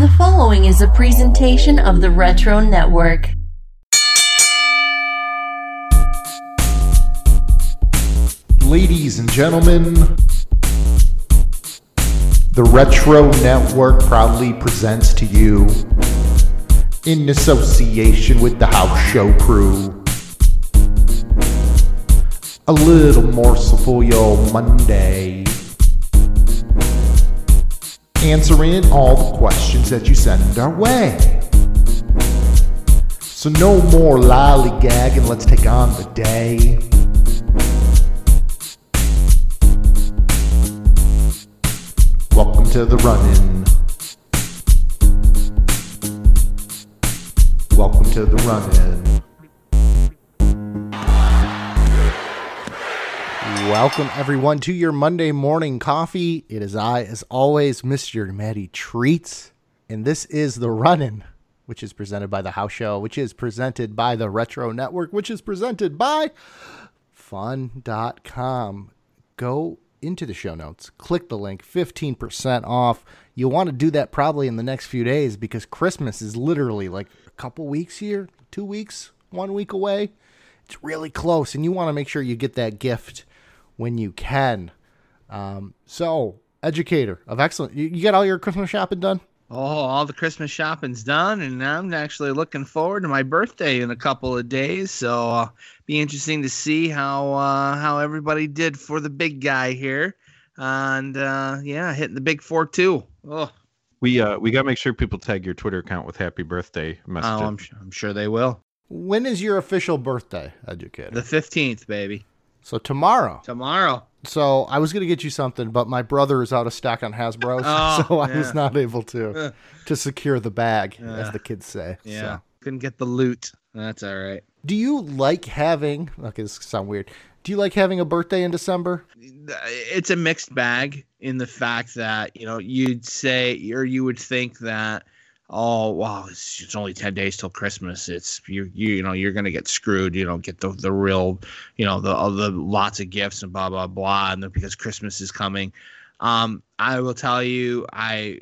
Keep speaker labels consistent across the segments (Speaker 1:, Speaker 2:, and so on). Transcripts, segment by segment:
Speaker 1: The following is a presentation of the Retro Network.
Speaker 2: Ladies and gentlemen, the Retro Network proudly presents to you, in association with the House Show crew, a little morsel for your Monday. Answering all the questions that you send our way. So, no more lollygagging, let's take on the day. Welcome to the run in. Welcome to the run Welcome everyone to your Monday morning coffee. It is I, as always, Mr. Matty Treats, and this is the run in, which is presented by the House Show, which is presented by the Retro Network, which is presented by fun.com. Go into the show notes, click the link, 15% off. You'll want to do that probably in the next few days because Christmas is literally like a couple weeks here, two weeks, one week away. It's really close, and you want to make sure you get that gift when you can. Um, so, educator of excellent, you, you got all your Christmas shopping done?
Speaker 3: Oh, all the Christmas shopping's done, and I'm actually looking forward to my birthday in a couple of days. So, uh, be interesting to see how uh, how everybody did for the big guy here, and uh, yeah, hitting the big four too. Oh,
Speaker 4: We uh we gotta make sure people tag your Twitter account with happy birthday
Speaker 3: oh. I'm, su- I'm sure they will.
Speaker 2: When is your official birthday, educator?
Speaker 3: The 15th, baby,
Speaker 2: so, tomorrow.
Speaker 3: tomorrow.
Speaker 2: So I was gonna get you something, but my brother is out of stock on Hasbro,
Speaker 3: Oh,
Speaker 2: so I was not able to
Speaker 3: Uh.
Speaker 2: to secure the bag, as
Speaker 3: Uh,
Speaker 2: the kids say.
Speaker 3: Yeah,
Speaker 2: So.
Speaker 3: couldn't get the loot. That's all right.
Speaker 2: Do you like having? Okay, this sound weird. Do you like having a birthday in December?
Speaker 3: it's a mixed bag in the fact that you know you'd say or you would think that oh wow it's, it's only 10 days till christmas. It's you you, you know you're gonna get screwed you don't get the, the real you know the the lots of gifts and blah blah blah and because christmas is coming. Um i will tell you i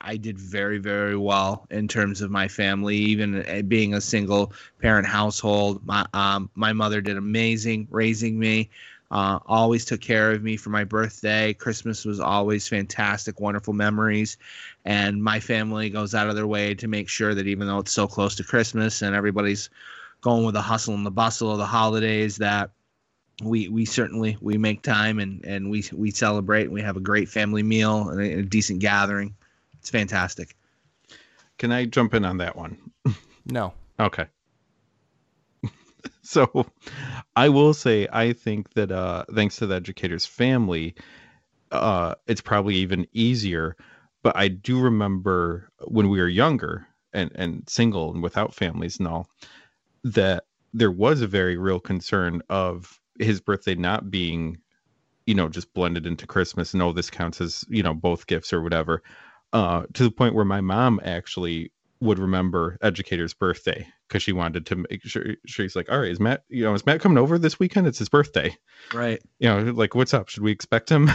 Speaker 3: I did very, very well in terms of my family, even uh, being a single parent household. My um, my mother did amazing raising me uh, always took care of me for my birthday. Christmas was always fantastic, wonderful memories. And my family goes out of their way to make sure that even though it's so close to Christmas and everybody's going with the hustle and the bustle of the holidays, that we we certainly we make time and and we we celebrate and we have a great family meal and a, a decent gathering. It's fantastic.
Speaker 4: Can I jump in on that one?
Speaker 2: No.
Speaker 4: Okay. so I will say I think that uh thanks to the educator's family, uh it's probably even easier. But I do remember when we were younger and, and single and without families and all, that there was a very real concern of his birthday not being, you know, just blended into Christmas and oh, this counts as, you know, both gifts or whatever. Uh, to the point where my mom actually would remember educator's birthday because she wanted to make sure she's like, all right, is Matt, you know, is Matt coming over this weekend? It's his birthday.
Speaker 3: Right.
Speaker 4: You know, like what's up? Should we expect him?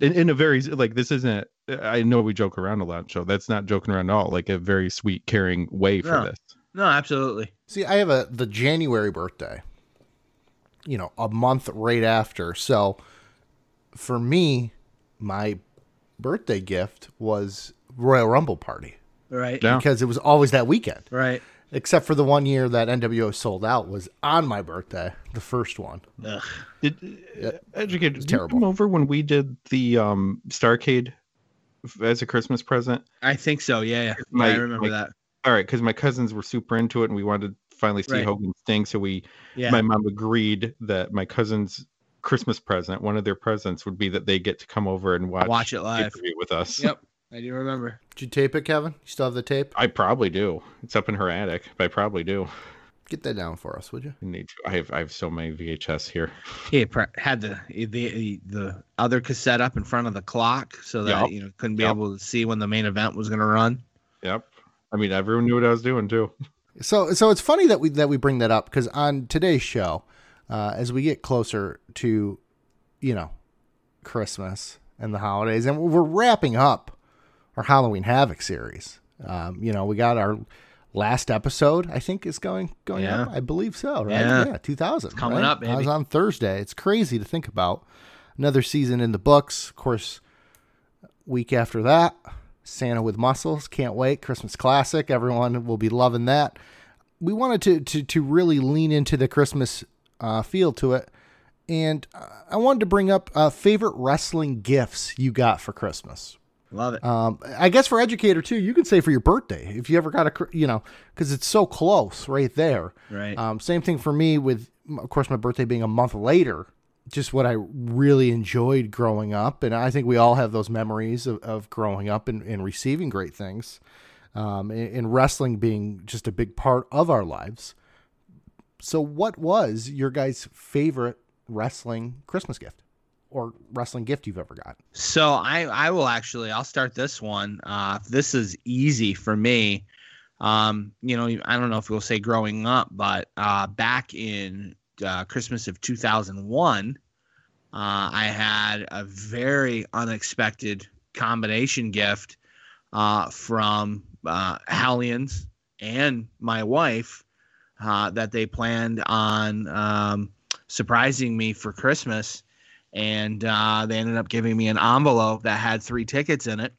Speaker 4: in, in a very like this isn't. I know we joke around a lot, so that's not joking around at all. Like a very sweet, caring way for
Speaker 3: Yeah.
Speaker 4: this.
Speaker 3: No, absolutely.
Speaker 2: See, I have a the January birthday. You know, a month right after. So for me, my birthday gift was Royal Rumble party
Speaker 3: Right.
Speaker 4: Yeah.
Speaker 2: because it was always that weekend.
Speaker 3: Right.
Speaker 2: Except for the one year that NWO Souled Out was on my birthday, the first one.
Speaker 3: Ugh.
Speaker 4: Did uh, educator did
Speaker 2: terrible.
Speaker 4: you come over when we did the um Starcade as a Christmas present?
Speaker 3: I think so. Yeah. Yeah.
Speaker 4: My-
Speaker 3: I remember
Speaker 4: my-
Speaker 3: that.
Speaker 4: All right, because my cousins were super into it, and we wanted to finally see
Speaker 3: Right.
Speaker 4: Hogan Sting, so we
Speaker 3: Yeah.
Speaker 4: my mom agreed that my cousin's Christmas present, one of their presents, would be that they get to come over and watch
Speaker 3: Watch it live.
Speaker 4: with us.
Speaker 3: Yep. I do remember.
Speaker 2: Did you tape it, Kevin? You still have the tape?
Speaker 4: I probably do. It's up in her attic. But I probably do.
Speaker 2: Get that down for us, would you?
Speaker 4: I need to. I have. I have so many VHS here.
Speaker 3: He had the, the the other cassette up in front of the clock so that
Speaker 4: Yup.
Speaker 3: you know couldn't be
Speaker 4: Yup.
Speaker 3: able to see when the main event was going to run.
Speaker 4: Yep. I mean, everyone knew what I was doing too.
Speaker 2: So, so it's funny that we that we bring that up because on today's show, uh, as we get closer to, you know, Christmas and the holidays, and we're wrapping up our Halloween Havoc series. Um, you know, we got our last episode. I think is going going
Speaker 3: Yeah.
Speaker 2: up. I believe so. Right?
Speaker 3: Yeah.
Speaker 2: two thousand.
Speaker 3: coming
Speaker 2: right?
Speaker 3: up,
Speaker 2: That was on Thursday. It's crazy to think about. Another season in the books. Of course, week after that, Santa with muscles. Can't wait. Christmas classic. Everyone will be loving that. We wanted to to to really lean into the Christmas uh, feel to it, and uh, I wanted to bring up uh, favorite wrestling gifts you got for Christmas.
Speaker 3: Love it.
Speaker 2: Um, I guess for educator too, you could say for your birthday if you ever got a, you know, because it's so close right there.
Speaker 3: Right.
Speaker 2: Um, same thing for me with, of course, my birthday being a month later. Just what I really enjoyed growing up, and I think we all have those memories of, of growing up and, and receiving great things, um, and, and wrestling being just a big part of our lives. So, what was your guys' favorite wrestling Christmas gift or wrestling gift you've ever got?
Speaker 3: So I I will actually I'll start this one. Uh, this is easy for me. Um, you know, I don't know if we'll say growing up, but uh, back in uh, Christmas of 2001, uh, I had a very unexpected combination gift uh, from uh, Hallions and my wife uh, that they planned on um, surprising me for Christmas and uh, they ended up giving me an envelope that had three tickets in it,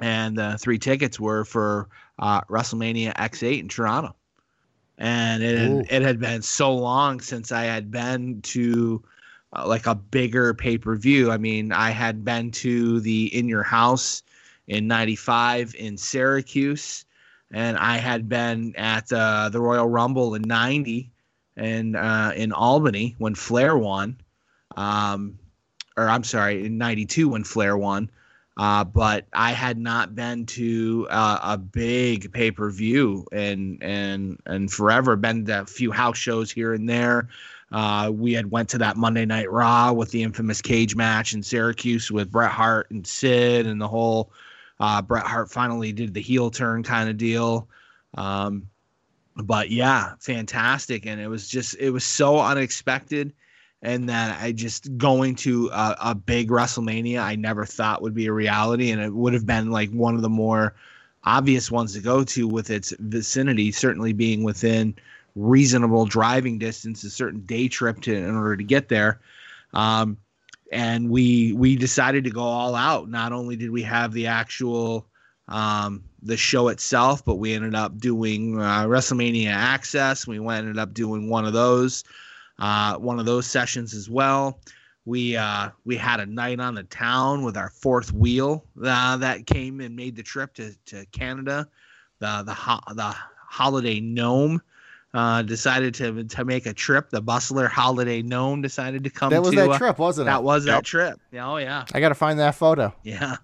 Speaker 3: and the three tickets were for uh, WrestleMania X8 in Toronto. And it
Speaker 2: Ooh.
Speaker 3: had, it had been so long since I had been to uh, like a bigger pay per view. I mean, I had been to the In Your House in '95 in Syracuse, and I had been at uh, the Royal Rumble in '90 and uh, in Albany when Flair won um, or I'm sorry, in '92 when Flair won. Uh, but I had not been to uh, a big pay per view and and and forever. Been to a few house shows here and there. Uh, we had went to that Monday Night Raw with the infamous cage match in Syracuse with Bret Hart and Sid and the whole uh, Bret Hart finally did the heel turn kind of deal. Um, but yeah, fantastic, and it was just it was so unexpected and that I just going to a, a big WrestleMania I never thought would be a reality, and it would have been like one of the more obvious ones to go to with its vicinity, certainly being within reasonable driving distance, a certain day trip to in order to get there. Um, and we we decided to go all out. Not only did we have the actual um, the show itself, but we ended up doing uh, WrestleMania Access. We ended up doing one of those uh, one of those sessions as well. We uh, we had a night on the town with our fourth wheel uh, that came and made the trip to, to Canada. The the ho- the holiday gnome uh, decided to to make a trip. The Bustler holiday gnome decided to come.
Speaker 2: That was
Speaker 3: to,
Speaker 2: that
Speaker 3: uh,
Speaker 2: trip, wasn't it?
Speaker 3: That was that trip. Yeah, Oh yeah,
Speaker 2: I got to find that photo.
Speaker 3: yeah.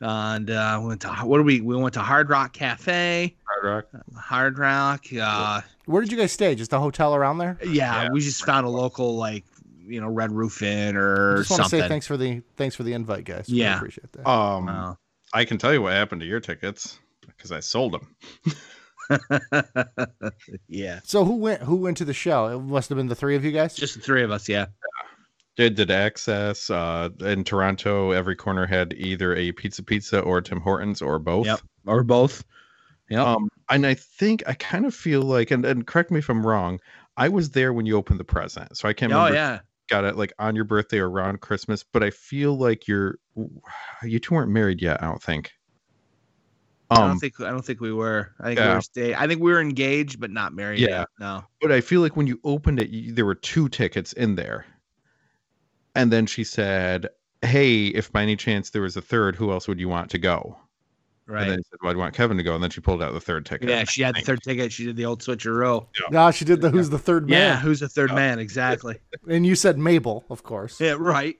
Speaker 3: And uh, went to what do we? We went to Hard Rock Cafe,
Speaker 4: Hard Rock.
Speaker 3: Hard Rock. Uh,
Speaker 2: Where did you guys stay? Just a hotel around there?
Speaker 3: yeah,
Speaker 4: Yeah.
Speaker 3: we just found a local like you know Red Roof Inn or
Speaker 2: just want to
Speaker 3: something.
Speaker 2: say thanks for the thanks for the invite, guys. Really
Speaker 3: Yeah.
Speaker 2: appreciate that.
Speaker 4: Um,
Speaker 3: Uh,
Speaker 4: I can tell you what happened to your tickets because I sold them.
Speaker 3: yeah,
Speaker 2: so who went? Who went to the show? It must have been the three of you guys.
Speaker 3: just the three of us. Yeah,
Speaker 4: Did did access uh, in Toronto? Every corner had either a Pizza Pizza or Tim Hortons or both.
Speaker 3: Yep. or both. yeah
Speaker 4: Um, and I think I kind of feel like, and, and correct me if I'm wrong, I was there when you opened the present, so I can't
Speaker 3: oh yeah.
Speaker 4: Got it like on your birthday or around Christmas, but I feel like you're you two weren't married yet. I don't think.
Speaker 3: I
Speaker 4: Um,
Speaker 3: don't think I don't think we were. I think we
Speaker 4: yeah.
Speaker 3: were stay. I think we were engaged, but not married.
Speaker 4: Yeah.
Speaker 3: yet. No.
Speaker 4: but I feel like when you opened it, you, there were two tickets in there. And then she said, "Hey, if by any chance there was a third, who else would you want to go?"
Speaker 3: Right.
Speaker 4: And then he said, "Well, I'd want Kevin to go." And then she pulled out the third ticket.
Speaker 3: yeah, she had the third ticket. She did the old switcheroo. Yeah.
Speaker 2: No, she did the who's the third man.
Speaker 3: Yeah,
Speaker 2: man,
Speaker 3: who's the third man? Exactly.
Speaker 2: and you said Mabel, of course.
Speaker 3: Yeah, right.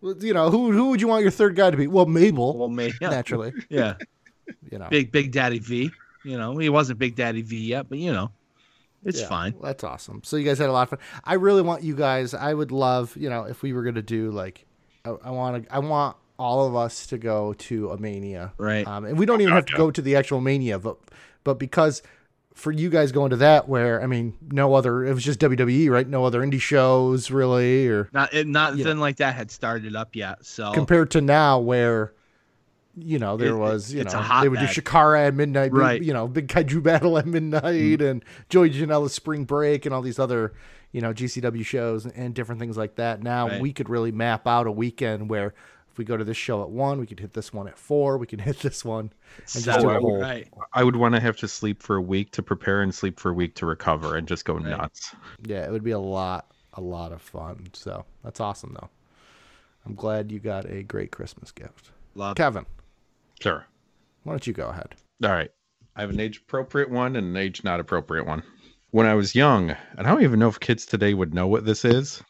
Speaker 2: Well, You know who who would you want your third guy to be? Well, Mabel,
Speaker 3: Well, me. Yeah.
Speaker 2: naturally.
Speaker 3: yeah.
Speaker 2: You know,
Speaker 3: Big Big Daddy V. You know, he wasn't Big Daddy V yet, but you know, it's
Speaker 2: Yeah,
Speaker 3: fine.
Speaker 2: that's awesome. So you guys had a lot of fun. I really want you guys. I would love, you know, if we were gonna do like, I, I want to, I want all of us to go to a mania,
Speaker 3: Right.
Speaker 2: Um, and we don't even have to go to the actual mania, but but because for you guys going to that, where I mean, no other, it was just WWE, right? No other indie shows really, or
Speaker 3: Not it, nothing
Speaker 2: know.
Speaker 3: like that had started up yet. So
Speaker 2: compared to now, where you know, there
Speaker 3: It-
Speaker 2: was, you
Speaker 3: it's a
Speaker 2: know, they would do
Speaker 3: hotbed.
Speaker 2: Shakara at midnight, big-
Speaker 3: Right.
Speaker 2: you know, big kaiju battle at midnight, mm-hmm. and Joey Janela's Spring Break, and all these other, you know, GCW shows and, and different things like that. Now
Speaker 3: Right.
Speaker 2: we could really map out a weekend where if we go to this show at one, we could hit this one at four, we can hit this one, and just do a
Speaker 3: So,
Speaker 2: whole.
Speaker 3: right.
Speaker 4: I would want to have to sleep for a week to prepare and sleep for a week to recover and just go
Speaker 3: Right.
Speaker 4: nuts.
Speaker 2: Yeah, it would be a lot, a lot of fun. So that's awesome, though. I'm glad you got a great Christmas gift,
Speaker 3: Love
Speaker 2: Kevin.
Speaker 4: Sure.
Speaker 2: Why don't you go ahead?
Speaker 4: All right. I have an age appropriate one and an age not appropriate one. When I was young, and I don't even know if kids today would know what this is,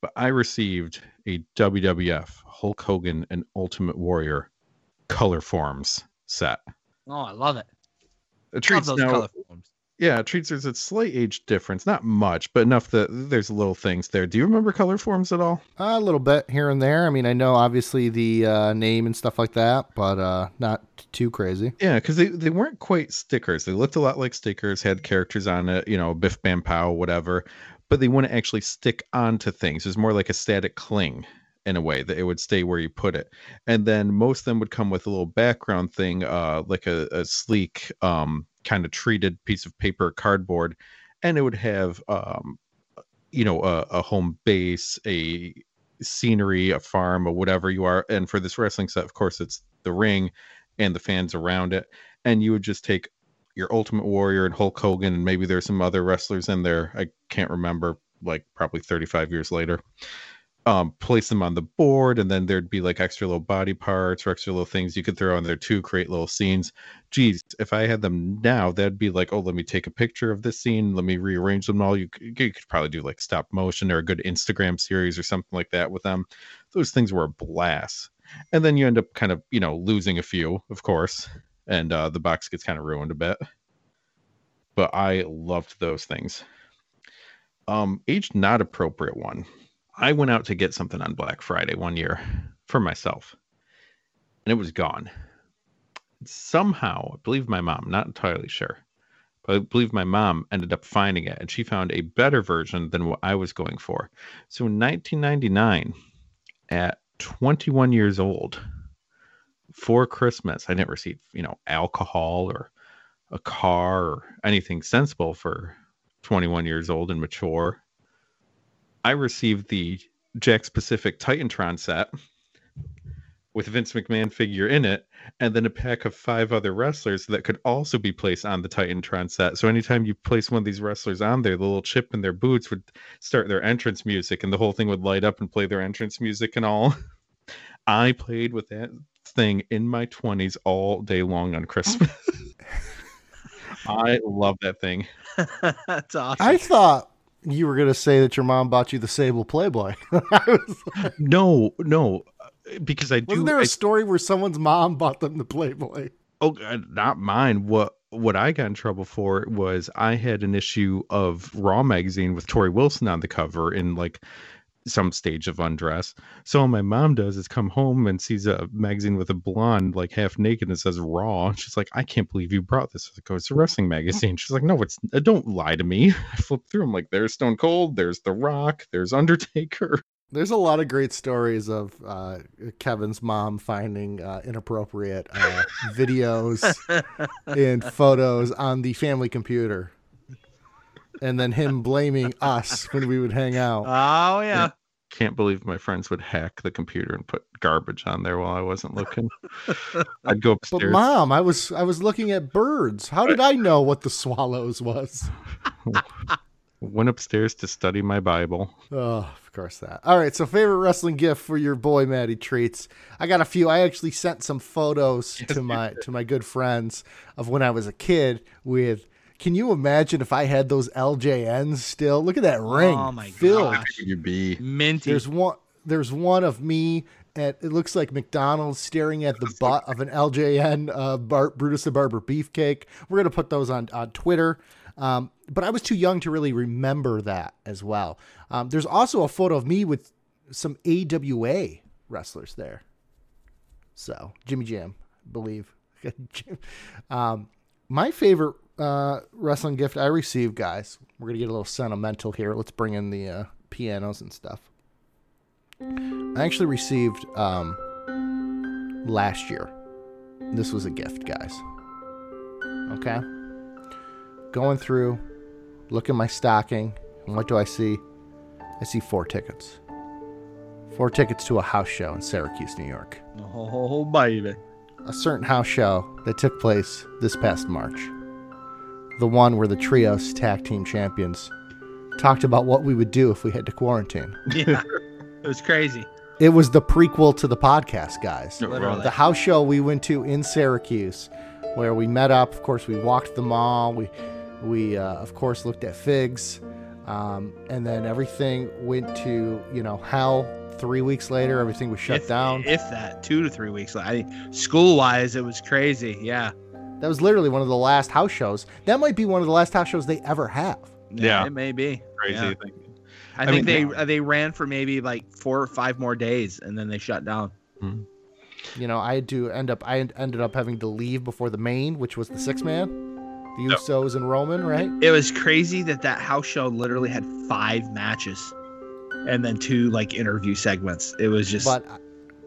Speaker 4: but I received a WWF Hulk Hogan and Ultimate Warrior color forms set.
Speaker 3: Oh, I love it.
Speaker 4: It
Speaker 3: Love
Speaker 4: treats
Speaker 3: those
Speaker 4: now,
Speaker 3: color forms.
Speaker 4: Yeah, it treats there's a slight age difference, not much, but enough that there's little things there. Do you remember color forms at all?
Speaker 2: a little bit here and there. I mean, I know obviously the uh, name and stuff like that, but uh, not too crazy.
Speaker 4: Yeah, because they, they weren't quite stickers. They looked a lot like stickers, had characters on it, you know, Biff Bam Pow, whatever, but they wouldn't actually stick onto things. It was more like a static cling in a way that it would stay where you put it. And then most of them would come with a little background thing, uh, like a, a sleek, um, kind of treated piece of paper, cardboard, and it would have, um, you know, a, a home base, a scenery, a farm, or whatever you are. And for this wrestling set, of course, it's the ring and the fans around it. And you would just take your Ultimate Warrior and Hulk Hogan, and maybe there's some other wrestlers in there. I can't remember, like probably 35 years later. Um, place them on the board, and then there'd be like extra little body parts or extra little things you could throw on there to create little scenes. Geez, if I had them now, that'd be like, oh, let me take a picture of this scene, let me rearrange them all. You, c- you could probably do like stop motion or a good Instagram series or something like that with them. Those things were a blast and then you end up kind of you know losing a few of course and uh, the box gets kind of ruined a bit but i loved those things um age not appropriate one i went out to get something on black friday one year for myself and it was gone somehow i believe my mom not entirely sure but i believe my mom ended up finding it and she found a better version than what i was going for so in 1999 at 21 years old for Christmas. I never received, you know, alcohol or a car or anything sensible for 21 years old and mature. I received the Jakks Pacific Titantron set with Vince McMahon figure in it, and then a pack of five other wrestlers that could also be placed on the Titantron set. So anytime you place one of these wrestlers on there, the little chip in their boots would start their entrance music, and the whole thing would light up and play their entrance music and all. I played with that thing in my 20s all day long on Christmas. I love that thing.
Speaker 3: That's awesome.
Speaker 2: I thought you were gonna say that your mom bought you the Sable Playboy. I was like,
Speaker 4: No, no, because I do.
Speaker 2: wasn't there a
Speaker 4: I-
Speaker 2: story where someone's mom bought them the Playboy?
Speaker 4: oh, uh, not mine. What what I got in trouble for was I had an issue of Raw magazine with Torrie Wilson on the cover and like some stage of undress. So all my mom does is come home and sees a magazine with a blonde like half naked and says Raw. She's like, I can't believe you brought this. I was like, oh, it's a wrestling magazine. She's like, no, it's uh, don't lie to me. I flip through. I'm like, there's Stone Cold, there's The Rock, there's Undertaker.
Speaker 2: There's a lot of great stories of uh, Kevin's mom finding uh, inappropriate uh, videos and photos on the family computer, and then him blaming us when we would hang out.
Speaker 3: oh yeah.
Speaker 4: Can't believe my friends would hack the computer and put garbage on there while I wasn't looking. I'd go upstairs.
Speaker 2: But mom, I was I was looking at birds. How did I know what the swallows was?
Speaker 4: went upstairs to study my Bible.
Speaker 2: Oh, of course that. All right, so favorite wrestling gift for your boy Matty Treats. I got a few. I actually sent some photos to my to my good friends of when I was a kid with can you imagine if I had those LJNs still? Look at that ring.
Speaker 3: Oh my
Speaker 2: filled.
Speaker 3: gosh.
Speaker 4: Could you be?
Speaker 3: Minty.
Speaker 2: There's one there's one of me at it looks like McDonald's staring at the butt of an LJN uh, Bar- Brutus the Barber beefcake. We're gonna put those on on Twitter. Um, but I was too young to really remember that as well. Um, there's also a photo of me with some AWA wrestlers there. So Jimmy Jam, I believe. um, my favorite uh, wrestling gift I received, guys. We're gonna get a little sentimental here. Let's bring in the uh, pianos and stuff. I actually received um, last year. This was a gift, guys. Okay? Going through, look at my stocking, and what do I see? I see four tickets. Four tickets to a house show in Syracuse, New York.
Speaker 3: Oh, baby.
Speaker 2: A certain house show that took place this past March. The one where the Trios Tag Team Champions talked about what we would do if we had to quarantine.
Speaker 3: Yeah. it was crazy.
Speaker 2: It was the prequel to the podcast, guys.
Speaker 3: Literally.
Speaker 2: The house show we went to in Syracuse, where we met up. Of course, we walked the mall. We, we uh, of course looked at figs, um, and then everything went to you know hell. Three weeks later, everything was shut
Speaker 3: if,
Speaker 2: down.
Speaker 3: If that, two to three weeks. I school wise, it was crazy. Yeah.
Speaker 2: That was literally one of the last house shows. That might be one of the last house shows they ever have.
Speaker 4: Yeah.
Speaker 3: It may be.
Speaker 4: Crazy
Speaker 3: Yeah.
Speaker 4: thing.
Speaker 3: I,
Speaker 4: I
Speaker 3: think
Speaker 4: mean,
Speaker 3: they uh, they ran for maybe like four or five more days and then they shut down.
Speaker 2: You know, I had to end up. I ended up having to leave before the main, which was the six man, the
Speaker 4: Yep.
Speaker 2: Usos and Roman, right?
Speaker 3: It was crazy that that house show literally had five matches and then two like interview segments. It was just
Speaker 2: but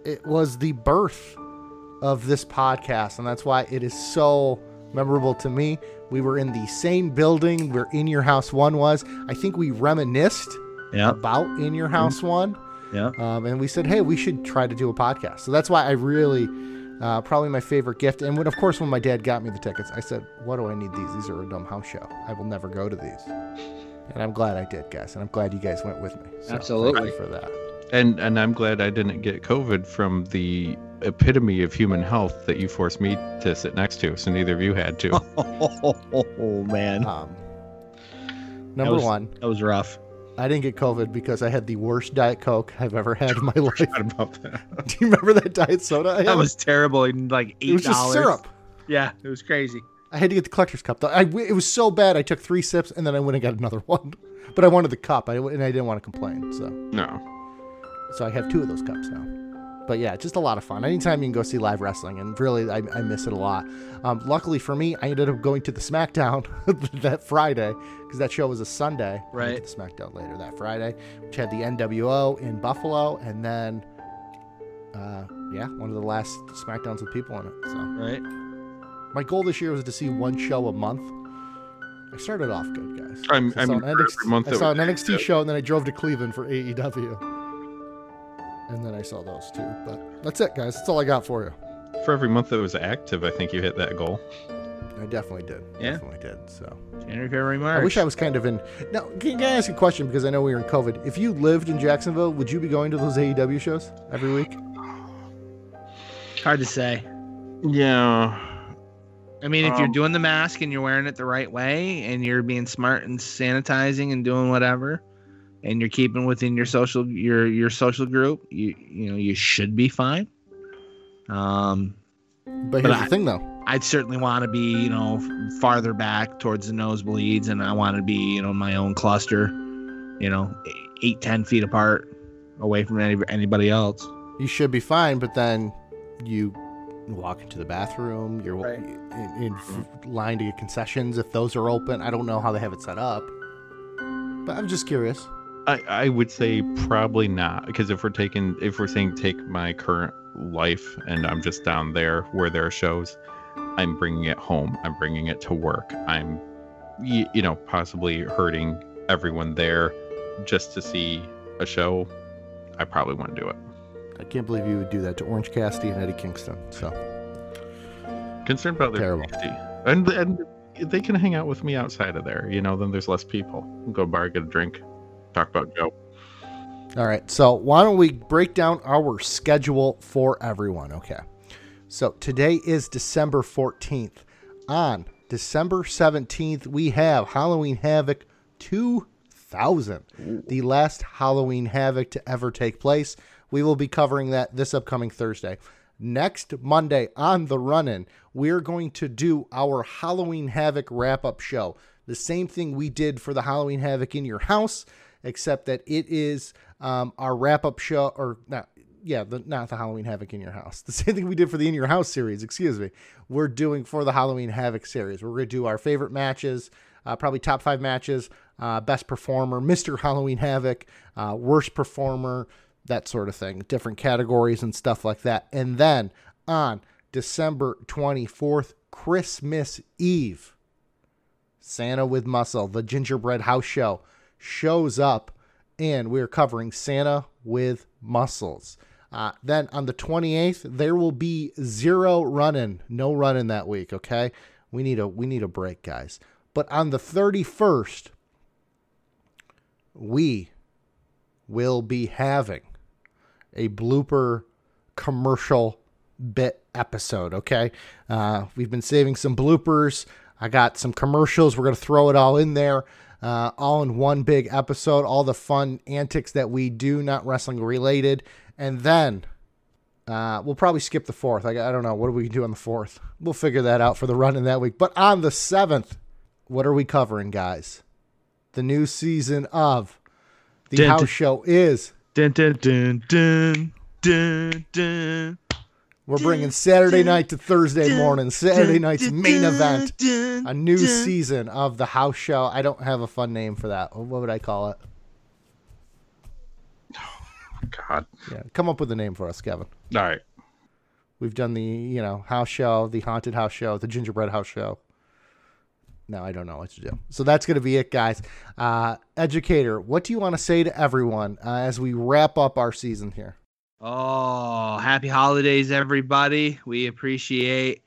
Speaker 2: it was the birth of this podcast and that's why it is so memorable to me. We were in the same building where in your house one was. I think we reminisced
Speaker 3: yeah,
Speaker 2: about in your house one
Speaker 3: yeah.
Speaker 2: um, and we said hey we should try to do a podcast. So that's why i really uh, probably my favorite gift and when of course when my dad got me the tickets i said what do i need these? These are a dumb house show. I will never go to these. And i'm glad i did guys and i'm glad you guys went with me. So
Speaker 3: Absolutely.
Speaker 2: for that.
Speaker 4: And and I'm glad I didn't get COVID from the epitome of human health that you forced me to sit next to. So neither of you had to.
Speaker 3: Oh, man,
Speaker 2: Um, number
Speaker 3: was-
Speaker 2: one,
Speaker 3: that was rough.
Speaker 2: I didn't get COVID because I had the worst Diet Coke I've ever had in my life.
Speaker 4: About that.
Speaker 2: Do you remember that Diet Soda? I had?
Speaker 3: That was terrible. and Like eight
Speaker 2: it was just syrup.
Speaker 3: Yeah, it was crazy.
Speaker 2: I had to get the collector's cup. Though. I, it was so bad. I took three sips and then I went and got another one. But I wanted the cup, I, and I didn't want to complain. So,
Speaker 4: No.
Speaker 2: so I have two of those cups now. But yeah, just a lot of fun. Anytime you can go see live wrestling, and really, I, I miss it a lot. Um, luckily for me, I ended up going to the SmackDown that Friday because that show was a Sunday. I went
Speaker 3: Right.
Speaker 2: to the SmackDown later that Friday, which had the NWO in Buffalo, and then, uh, yeah, one of the last SmackDowns with people in it. So
Speaker 3: Right.
Speaker 2: my goal this year was to see one show a month. I started off good, guys.
Speaker 4: I'm-
Speaker 2: I
Speaker 4: I'm
Speaker 2: saw an NXT,
Speaker 4: month
Speaker 2: I saw an NXT show, and then I drove to Cleveland for AEW. And then I saw those too. But that's it, guys. That's all I got for you.
Speaker 4: For every month that was active, I think you hit that goal.
Speaker 2: I definitely did.
Speaker 3: Yeah.
Speaker 2: Definitely did. So
Speaker 3: January, February, March.
Speaker 2: I wish I was kind of in. Now, can, can I ask a question? Because I know we were in COVID. If you lived in Jacksonville, would you be going to those AEW shows every week?
Speaker 3: Hard to say.
Speaker 4: Yeah.
Speaker 3: I mean, if you're
Speaker 4: Um,
Speaker 3: doing the mask and you're wearing it the right way, and you're being smart and sanitizing and doing whatever, and you're keeping within your social your your social group, you you know you should be fine. Um,
Speaker 2: But
Speaker 3: But
Speaker 2: here's
Speaker 3: I-
Speaker 2: the thing, though.
Speaker 3: I'd certainly want to be you know farther back towards the nosebleeds, and I want to be you know my own cluster, you know, eight ten feet apart, away from any, anybody else.
Speaker 2: You should be fine, but then you walk into the bathroom. You're
Speaker 3: Right.
Speaker 2: in, in f- line to get concessions if those are open. I don't know how they have it set up, but I'm just curious.
Speaker 4: I, I would say probably not because if we're taking if we're saying take my current life and I'm just down there where there are shows, I'm bringing it home. I'm bringing it to work. I'm, you, you know, possibly hurting everyone there just to see a show. I probably wouldn't do it.
Speaker 2: I can't believe you would do that to Orange Cassidy and Eddie Kingston. So
Speaker 4: Concerned about their
Speaker 2: Terrible.
Speaker 4: safety, and and they can hang out with me outside of there. You know, then there's less people. Go bar, get a drink, talk about Joe.
Speaker 2: All right. So why don't we break down our schedule for everyone? Okay. So today is December 14th. On December 17th, we have Halloween Havoc 2000, the last Halloween Havoc to ever take place. We will be covering that this upcoming Thursday. Next Monday on the run in, we're going to do our Halloween Havoc wrap up show. The same thing we did for the Halloween Havoc in your house, except that it is um, our wrap up show, or not, yeah, the, not the Halloween Havoc in your house. The same thing we did for the In Your House series, excuse me. We're doing for the Halloween Havoc series. We're going to do our favorite matches, uh, probably top five matches, uh, best performer, Mr. Halloween Havoc, uh, worst performer, that sort of thing, different categories and stuff like that. And then on December 24th, Christmas Eve. Santa with Muscle, the Gingerbread House Show, shows up, and we're covering Santa with Muscles. Uh, then on the 28th, there will be zero running, no running that week. Okay, we need a we need a break, guys. But on the 31st, we will be having a blooper commercial bit episode. Okay, uh, we've been saving some bloopers. I got some commercials. We're gonna throw it all in there, uh, all in one big episode. All the fun antics that we do, not wrestling related, and then uh, we'll probably skip the fourth. I, I don't know what do we do on the fourth. We'll figure that out for the run in that week. But on the seventh, what are we covering, guys? The new season of the
Speaker 3: Dun,
Speaker 2: house
Speaker 3: dun.
Speaker 2: show is.
Speaker 3: Dun, dun, dun, dun, dun, dun.
Speaker 2: We're bringing Saturday night to Thursday morning. Saturday night's main event. A new season of the house show. I don't have a fun name for that. What would I call it?
Speaker 4: God.
Speaker 2: Yeah, come up with a name for us, Kevin.
Speaker 4: All right.
Speaker 2: We've done the, you know, house show, the haunted house show, the gingerbread house show. No, I don't know what to do. So that's going to be it, guys. Uh, educator, what do you want to say to everyone uh, as we wrap up our season here?
Speaker 3: Oh, happy holidays, everybody. We appreciate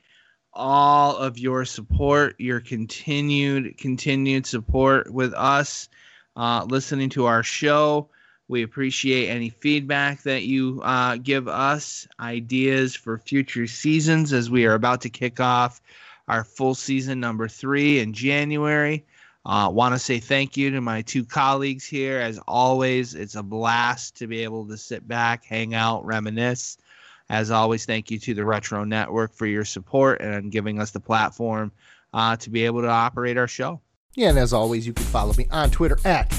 Speaker 3: all of your support, your continued, continued support with us, uh, listening to our show. We appreciate any feedback that you uh, give us, ideas for future seasons as we are about to kick off our full season number three in January. Uh, Want to say thank you to my two colleagues here. As always, it's a blast to be able to sit back, hang out, reminisce. As always, thank you to the Retro Network for your support and giving us the platform uh, to be able to operate our show.
Speaker 2: Yeah, and as always, you can follow me on Twitter at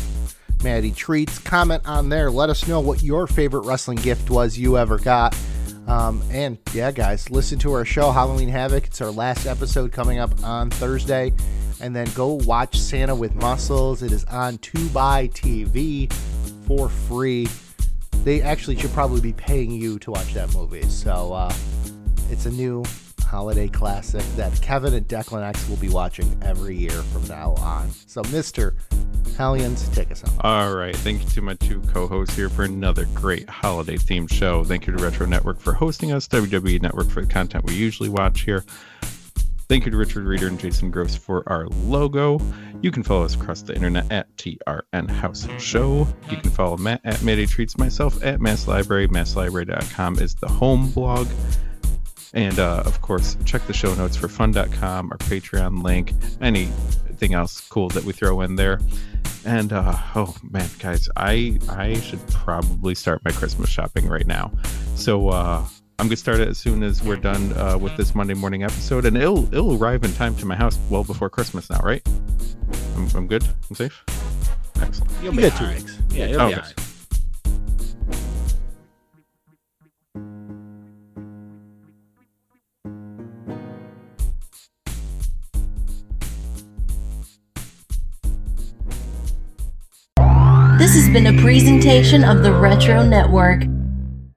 Speaker 2: Matty Treats. Comment on there. Let us know what your favorite wrestling gift was you ever got. Um, and yeah, guys, listen to our show, Halloween Havoc. It's our last episode coming up on Thursday. And then go watch Santa with Muscles. It is on Tubi TV for free. They actually should probably be paying you to watch that movie. So uh, it's a new holiday classic that Kevin and Declan X will be watching every year from now on. So, Mr. Hellions, take us home.
Speaker 4: All right. Thank you to my two co hosts here for another great holiday themed show. Thank you to Retro Network for hosting us, WWE Network for the content we usually watch here. Thank you to Richard Reeder and Jason Gross for our logo. You can follow us across the internet at TRN House Show. You can follow Matt at Matty Treats, myself at Masked Library. MaskedLibrary.com is the home blog. And uh, of course, check the show notes for fun.com, our Patreon link, anything else cool that we throw in there. And uh, oh man, guys, I I should probably start my Christmas shopping right now. So uh, I'm gonna start it as soon as we're done uh, with this Monday morning episode, and it'll it'll arrive in time to my house well before Christmas now, right? I'm, I'm good. I'm safe. Excellent.
Speaker 3: You'll
Speaker 2: You
Speaker 3: be
Speaker 2: get two
Speaker 3: all right.
Speaker 2: weeks.
Speaker 3: Yeah, you'll
Speaker 4: Oh,
Speaker 3: be
Speaker 4: okay.
Speaker 3: all right.
Speaker 1: This has been a presentation of the Retro Network.